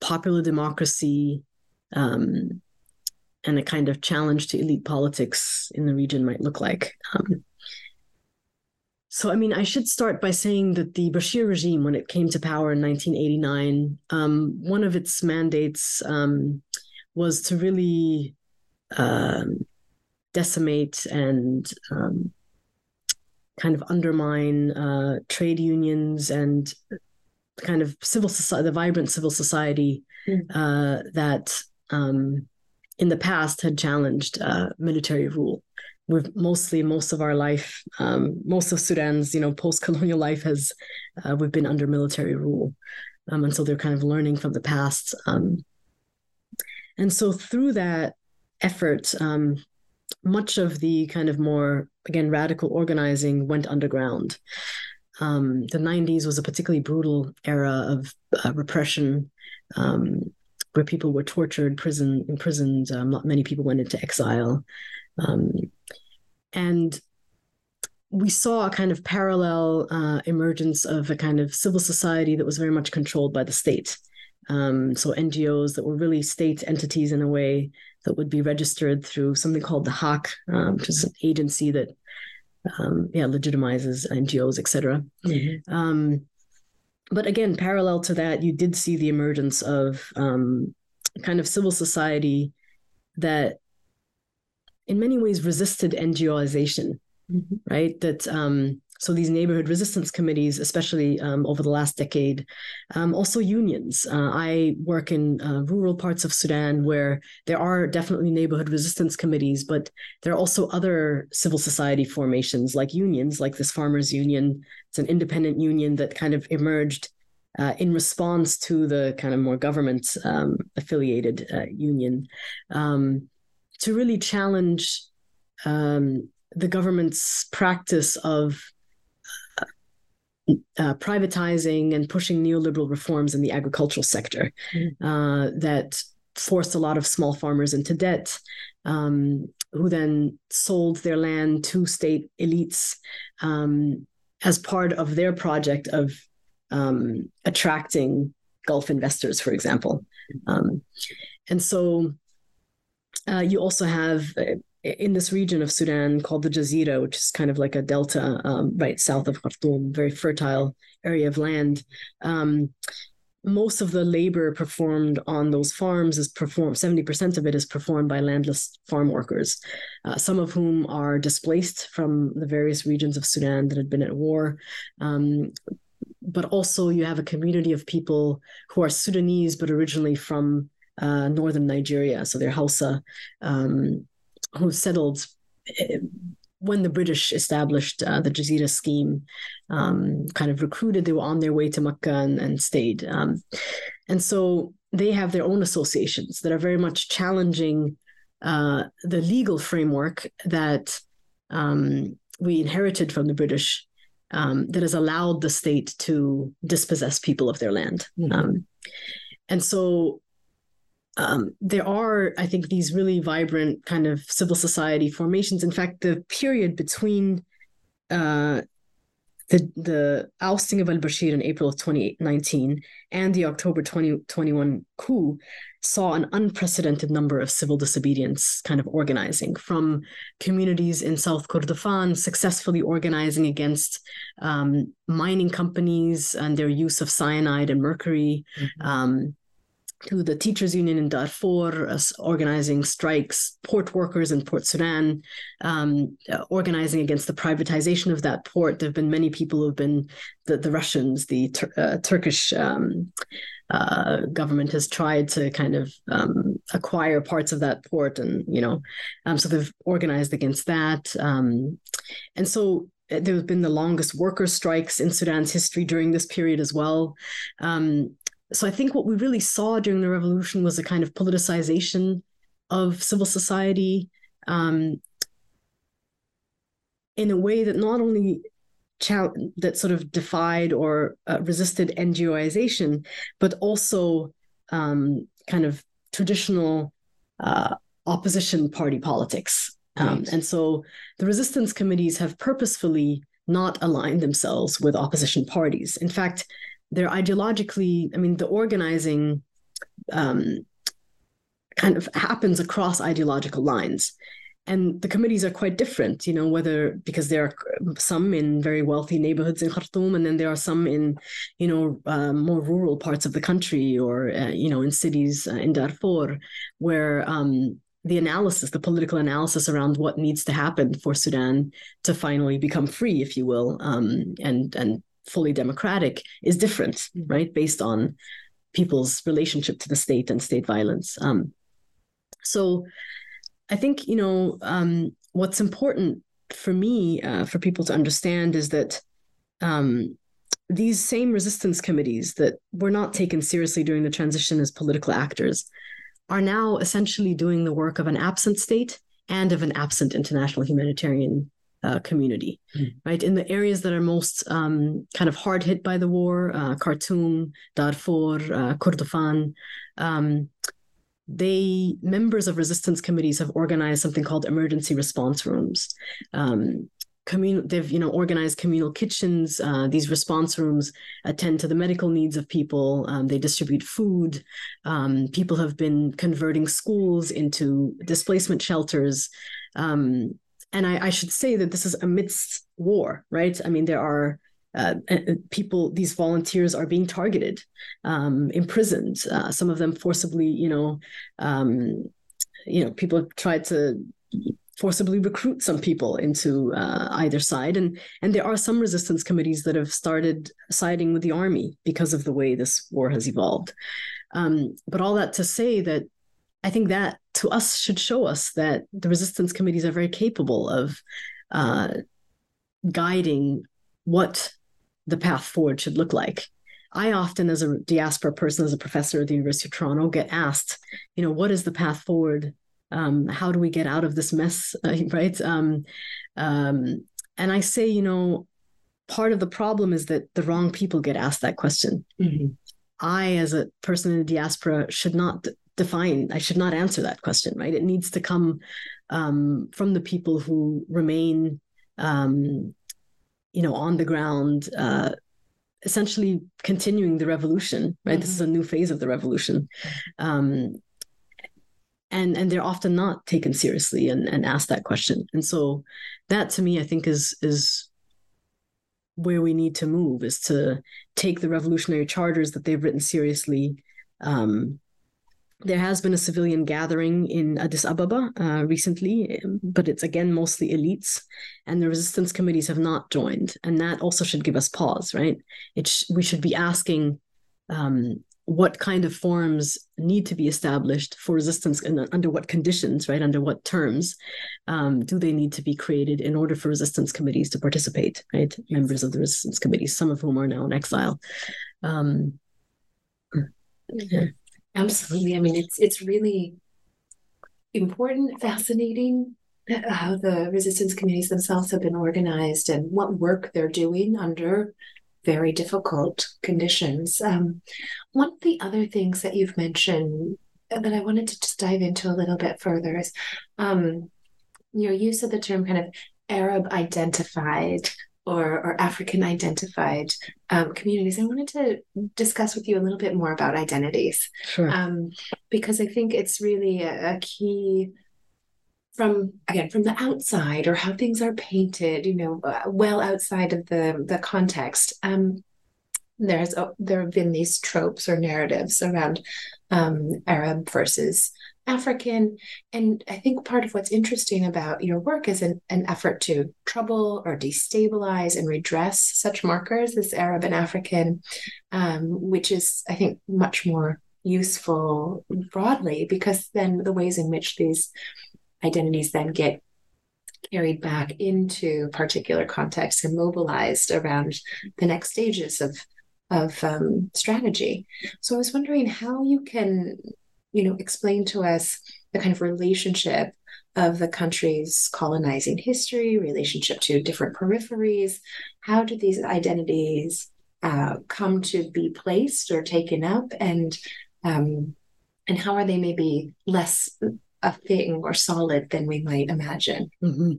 popular democracy um, and a kind of challenge to elite politics in the region might look like. Um, so, I mean, I should start by saying that the Bashir regime, when it came to power in 1989, um, one of its mandates um, was to really um, decimate and um, kind of undermine uh, trade unions and kind of civil society, the vibrant civil society mm. uh, that um, in the past had challenged uh, military rule. We've mostly most of our life, um, most of Sudan's you know post-colonial life has uh, we've been under military rule, um, and so they're kind of learning from the past. Um, and so through that effort, um, much of the kind of more again radical organizing went underground. Um, the 90s was a particularly brutal era of uh, repression um, where people were tortured, prison, imprisoned. Um, many people went into exile. Um, and we saw a kind of parallel uh, emergence of a kind of civil society that was very much controlled by the state. Um, so NGOs that were really state entities in a way that would be registered through something called the HAC, um, which is an agency that um, yeah legitimizes NGOs, etc. Mm-hmm. Um, but again, parallel to that, you did see the emergence of um, kind of civil society that, in many ways, resisted NGOization, mm-hmm. right? That um, so these neighborhood resistance committees, especially um, over the last decade, um, also unions. Uh, I work in uh, rural parts of Sudan where there are definitely neighborhood resistance committees, but there are also other civil society formations like unions, like this farmers union. It's an independent union that kind of emerged uh, in response to the kind of more government um, affiliated uh, union um, to really challenge um, the government's practice of uh, privatizing and pushing neoliberal reforms in the agricultural sector mm-hmm. uh, that forced a lot of small farmers into debt, um, who then sold their land to state elites um, as part of their project of um, attracting Gulf investors, for example. Um, and so uh, you also have uh, in this region of Sudan called the Jazeera, which is kind of like a delta um, right south of Khartoum, very fertile area of land. Um, most of the labor performed on those farms is performed 70% of it is performed by landless farm workers uh, some of whom are displaced from the various regions of sudan that had been at war um, but also you have a community of people who are sudanese but originally from uh, northern nigeria so they're hausa um, who settled eh, when the British established uh, the Jazeera scheme, um, kind of recruited, they were on their way to Mecca and, and stayed. Um, and so they have their own associations that are very much challenging uh, the legal framework that um, we inherited from the British um, that has allowed the state to dispossess people of their land. Mm-hmm. Um, and so um, there are, I think, these really vibrant kind of civil society formations. In fact, the period between uh, the the ousting of al Bashir in April of 2019 and the October 2021 coup saw an unprecedented number of civil disobedience kind of organizing from communities in South Kordofan successfully organizing against um, mining companies and their use of cyanide and mercury. Mm-hmm. Um, to the teachers union in Darfur, uh, organizing strikes, port workers in Port Sudan, um, uh, organizing against the privatization of that port. There have been many people who have been the, the Russians, the uh, Turkish um, uh, government has tried to kind of um, acquire parts of that port, and you know, um, so they've organized against that, um, and so uh, there have been the longest worker strikes in Sudan's history during this period as well. So I think what we really saw during the revolution was a kind of politicization of civil society um, in a way that not only that sort of defied or uh, resisted NGOization, but also um, kind of traditional uh, opposition party politics. Um, And so the resistance committees have purposefully not aligned themselves with opposition parties. In fact, they're ideologically, I mean, the organizing um, kind of happens across ideological lines. And the committees are quite different, you know, whether because there are some in very wealthy neighborhoods in Khartoum, and then there are some in, you know, uh, more rural parts of the country or, uh, you know, in cities uh, in Darfur, where um, the analysis, the political analysis around what needs to happen for Sudan to finally become free, if you will, um, and and fully democratic, is different, right, based on people's relationship to the state and state violence. Um, so, I think you know um, what's important for me uh, for people to understand is that um, these same resistance committees that were not taken seriously during the transition as political actors are now essentially doing the work of an absent state and of an absent international humanitarian uh, community, mm. right? In the areas that are most um, kind of hard hit by the war, uh, Khartoum, Darfur, uh, Kordofan, um, they members of resistance committees have organized something called emergency response rooms. Um, communal they've you know organized communal kitchens uh, these response rooms attend to the medical needs of people um, they distribute food um, people have been converting schools into displacement shelters um, and I, I, should say that this is amidst war right? I mean there are uh, people these volunteers are being targeted um, imprisoned uh, some of them forcibly you know um, you know people have tried to forcibly recruit some people into uh, either side. And and there are some resistance committees that have started siding with the army because of the way this war has evolved. Um, but all that to say that i think that to us should show us that the resistance committees are very capable of uh, guiding what the path forward should look like. I often, as a diaspora person, as a professor at the University of Toronto, get asked, you know, what is the path forward? Um, how do we get out of this mess? Uh, right? Um, um, and i say you know part of the problem is that the wrong people get asked that question. Mm-hmm. i as a person in the diaspora should not define i should not answer that question right? It needs to come um, from the people who remain um, you know on the ground uh, essentially continuing the revolution right? Mm-hmm. this is a new phase of the revolution. Um, and and they're often not taken seriously and, and asked that question. And so that to me i think is is where we need to move is to take the revolutionary charters that they've written seriously um, there has been a civilian gathering in Addis Ababa uh, recently, but it's again mostly elites, and the resistance committees have not joined, and that also should give us pause, right? It sh- we should be asking um, what kind of forms need to be established for resistance and under what conditions, right? Under what terms um, do they need to be created in order for resistance committees to participate, right? Members of the resistance committees, some of whom are now in exile. Um, yeah. Absolutely. I mean, it's it's really important, fascinating how the resistance committees themselves have been organized and what work they're doing under very difficult conditions. Um, one of the other things that you've mentioned that I wanted to just dive into a little bit further is um, your use of the term kind of Arab identified or, or African identified um, communities. I wanted to discuss with you a little bit more about identities. Sure. Um, because I think it's really a, a key from again from the outside or how things are painted you know uh, well outside of the the context um there's uh, there have been these tropes or narratives around um, arab versus african and i think part of what's interesting about your work is an, an effort to trouble or destabilize and redress such markers as arab and african um, which is i think much more useful broadly because then the ways in which these identities then get carried back into particular contexts and mobilized around the next stages of of um, strategy. So I was wondering how you can, you know, explain to us the kind of relationship of the country's colonizing history, relationship to different peripheries. How do these identities uh, come to be placed or taken up, and um, and how are they maybe less a thing or solid than we might imagine. Mm-hmm.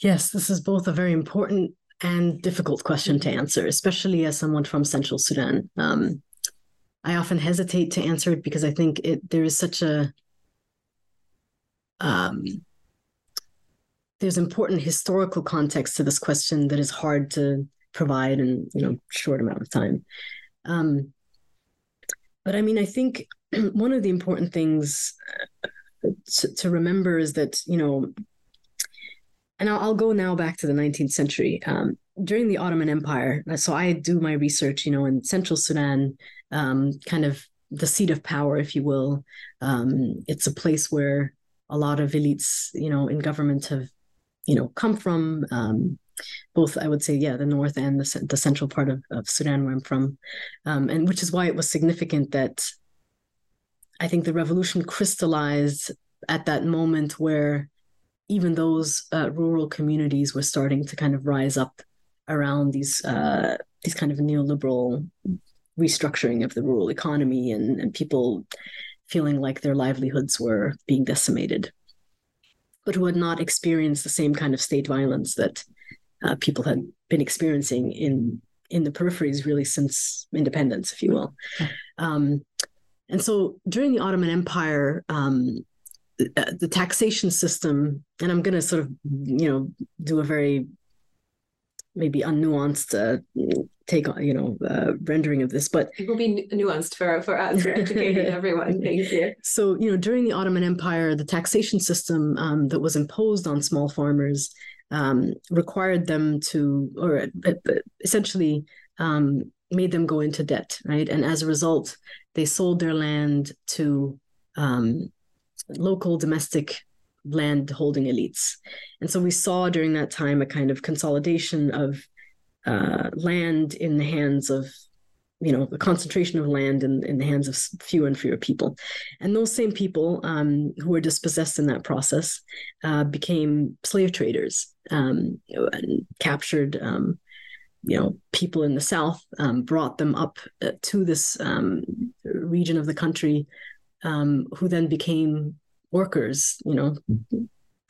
Yes, this is both a very important and difficult question to answer, especially as someone from Central Sudan. Um, I often hesitate to answer it because I think it there is such a um, there's important historical context to this question that is hard to provide in you know short amount of time. Um, but I mean, I think one of the important things to, to remember is that you know and I'll, I'll, go now back to the 19th century. Um, during the Ottoman Empire, so I do my research, you know, in central Sudan, um, kind of the seat of power, if you will. Um, it's a place where a lot of elites, you know, in government have, you know, come from. Um, both, I would say, yeah, the north and the, the central part of, of Sudan, where I'm from, um, and which is why it was significant that I think the revolution crystallized at that moment where even those uh, rural communities were starting to kind of rise up around these uh, these kind of neoliberal restructuring of the rural economy and, and people feeling like their livelihoods were being decimated, but who had not experienced the same kind of state violence that uh, people had been experiencing in in the peripheries really since independence, if you will. Um, and so during the Ottoman Empire, um, the, the taxation system, and I'm going to sort of, you know, do a very maybe unnuanced uh, take on, you know, uh, rendering of this, but it will be nuanced for for us for educating everyone. Thank you. So, you know, during the Ottoman Empire, the taxation system um, that was imposed on small farmers um, required them to, or uh, uh, essentially um, made them go into debt, right? And as a result, they sold their land to um, local domestic land holding elites. And so we saw during that time a kind of consolidation of uh, land in the hands of, you know, the concentration of land in, in the hands of fewer and fewer people. And those same people um, who were dispossessed in that process uh, became slave traders, um, and captured. Um, you know, people in the South um, brought them up uh, to this um, region of the country um, who then became workers, you know,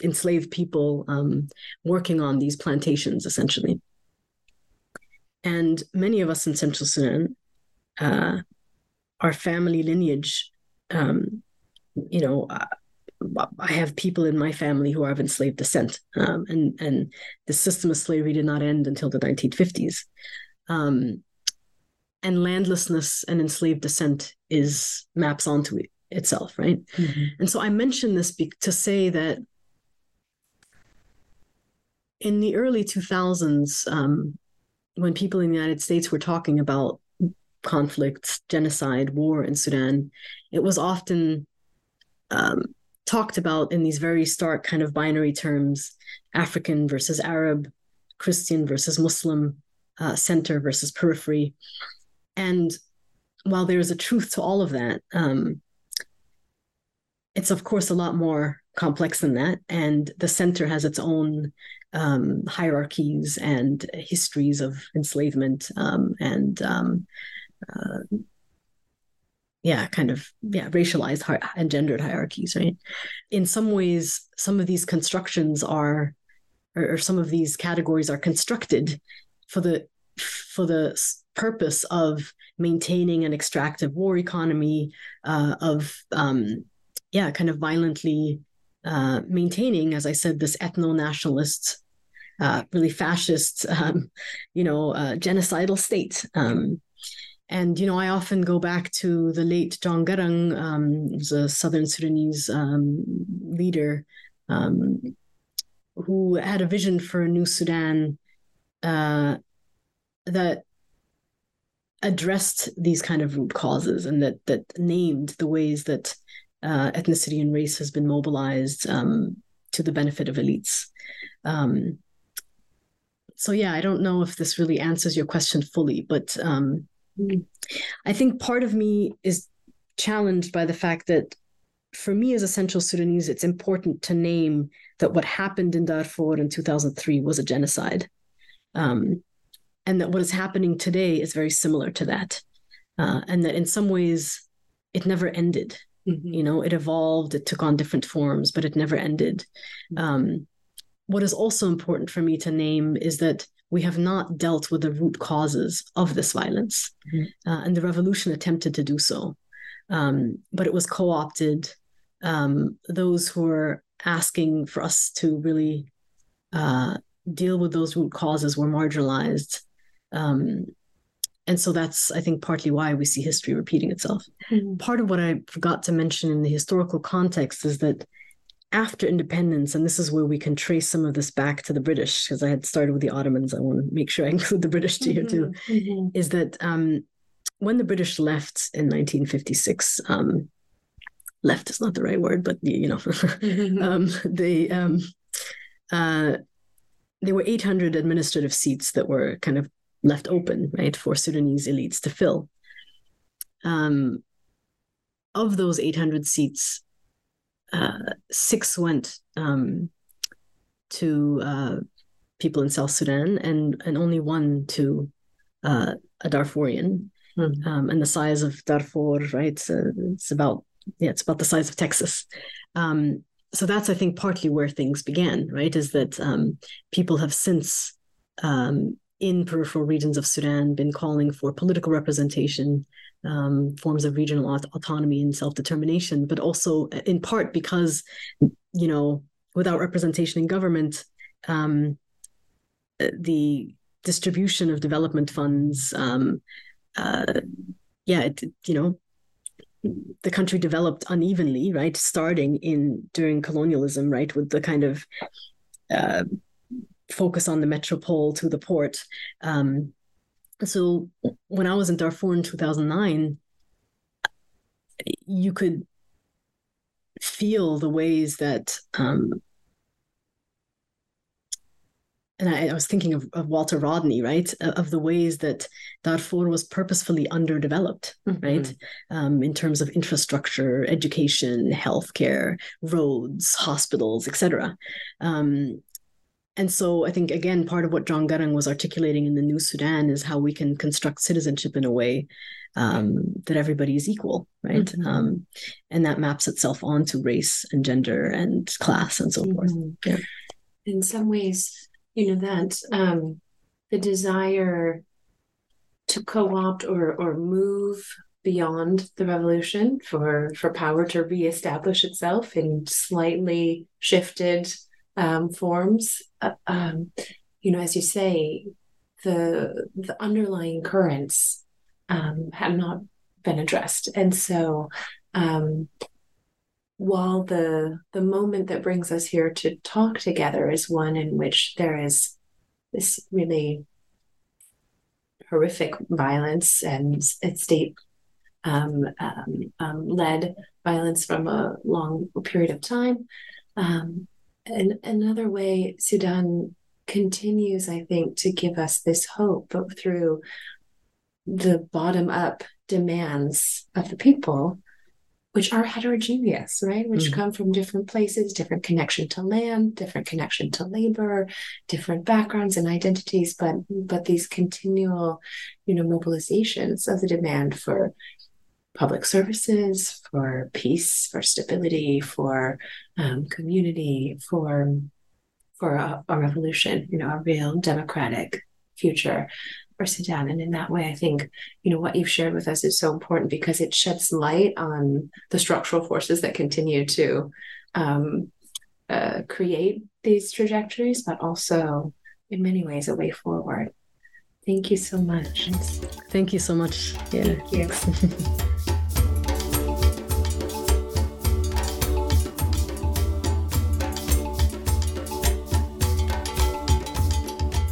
enslaved people um, working on these plantations, essentially. And many of us in Central Sudan, uh, our family lineage, um, you know, uh, I have people in my family who are of enslaved descent, um, and and the system of slavery did not end until the 1950s. Um, and landlessness and enslaved descent is maps onto it itself, right? Mm-hmm. And so I mention this be- to say that in the early 2000s, um, when people in the United States were talking about conflict, genocide, war in Sudan, it was often um, talked about in these very stark kind of binary terms African versus Arab, Christian versus Muslim, uh, center versus periphery. And while there is a truth to all of that, um, it's of course a lot more complex than that and the center has its own um, hierarchies and histories of enslavement um, and um, uh, yeah kind of yeah racialized and gendered hierarchies right? In some ways some of these constructions are or, or some of these categories are constructed for the for the purpose of maintaining an extractive war economy uh, of um, yeah, kind of violently uh, maintaining, as I said, this ethno nationalist, uh, really fascist, um, you know, uh, genocidal state. Um, and you know, I often go back to the late John Garang, um, who's a Southern Sudanese um, leader, um, who had a vision for a new Sudan uh, that addressed these kind of root causes and that that named the ways that uh, ethnicity and race has been mobilized um, to the benefit of elites. Um, so yeah, I don't know if this really answers your question fully, but um, I think part of me is challenged by the fact that for me as a Central Sudanese, it's important to name that what happened in Darfur in 2003 was a genocide. Um, and that what is happening today is very similar to that. Uh, and that in some ways, it never ended. Mm-hmm. You know, it evolved, it took on different forms, but it never ended. Mm-hmm. Um, what is also important for me to name is that we have not dealt with the root causes of this violence. Mm-hmm. Uh, and the revolution attempted to do so. Um, but it was co opted. Um, those who were asking for us to really uh, deal with those root causes were marginalized. Um, and so that's, I think, partly why we see history repeating itself. Mhm. Part of what I forgot to mention in the historical context is that after independence, and this is where we can trace some of this back to the British, because I had started with the Ottomans. I want to make sure I include the British to here too. Mhm. Is that um, when the British left in 1956, um, left is not the right word, but you know, Mhm. um, they um, uh, there were 800 administrative seats that were kind of left open, right, for Sudanese elites to fill. Um, of those 800 seats, uh, six went um, to uh, people in South Sudan, and and only one to uh, a Darfurian. Mhm. Um, and the size of Darfur, right? Uh, it's about yeah, it's about the size of Texas. Um, so that's I think partly where things began, right? Is that um, people have since um, in peripheral regions of Sudan been calling for political representation, um, forms of regional aut- autonomy and self determination, but also in part because you know without representation in government, um, uh, the distribution of development funds, um, uh, yeah, it, you know, the country developed unevenly, right? Starting in during colonialism, right, with the kind of uh, focus on the metropole to the port. Um, so when I was in Darfur in 2009, you could feel the ways that um, and I, I, was thinking of, of, Walter Rodney, right? Of the ways that Darfur was purposefully underdeveloped, mm-hmm. right? Um, in terms of infrastructure, education, healthcare, roads, hospitals, etc. Um, and so I think, again, part of what John Garang was articulating in the New Sudan is how we can construct citizenship in a way um, that everybody is equal, right? Mm-hmm. and that maps itself onto race and gender and class and so mm-hmm. forth. Yeah. In some ways, you know that um, the desire to co-opt or or move beyond the revolution for for power to reestablish itself in slightly shifted um, forms uh, um, you know as you say the the underlying currents um, have not been addressed and so um, while the the moment that brings us here to talk together is one in which there is this really horrific violence and state um, um, um, led violence from a long period of time. And another way Sudan continues, I think, to give us this hope, but through the bottom up demands of the people which are heterogeneous, right? Which mm-hmm. come from different places, different connection to land, different connection to labor, different backgrounds and identities, but but these continual, you know, mobilizations of the demand for public services, for peace, for stability, for um, community, for for a, a revolution, you know, a real democratic future for Sudan. And in that way, I think, you know, what you've shared with us is so important because it sheds light on the structural forces that continue to um, uh, create these trajectories, but also in many ways a way forward. Thank you so much. Thank you so much. Yeah. Thank you.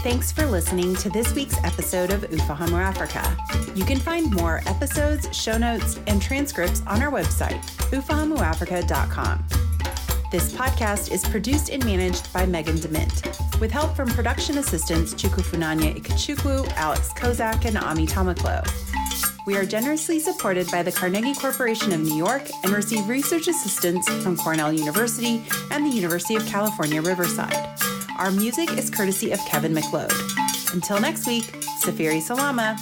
Thanks for listening to this week's episode of Ufahamu Africa. You can find more episodes, show notes, and transcripts on our website, ufahamuafrica.com. This podcast is produced and managed by Megan Demint, with help from production assistants Chukwufunanya Ikechukwu, Alex Kozak, and Ami Tamaklo. We are generously supported by the Carnegie Corporation of New York and receive research assistance from Cornell University and the University of California, Riverside. Our music is courtesy of Kevin MacLeod. Until next week, Safiri Salama.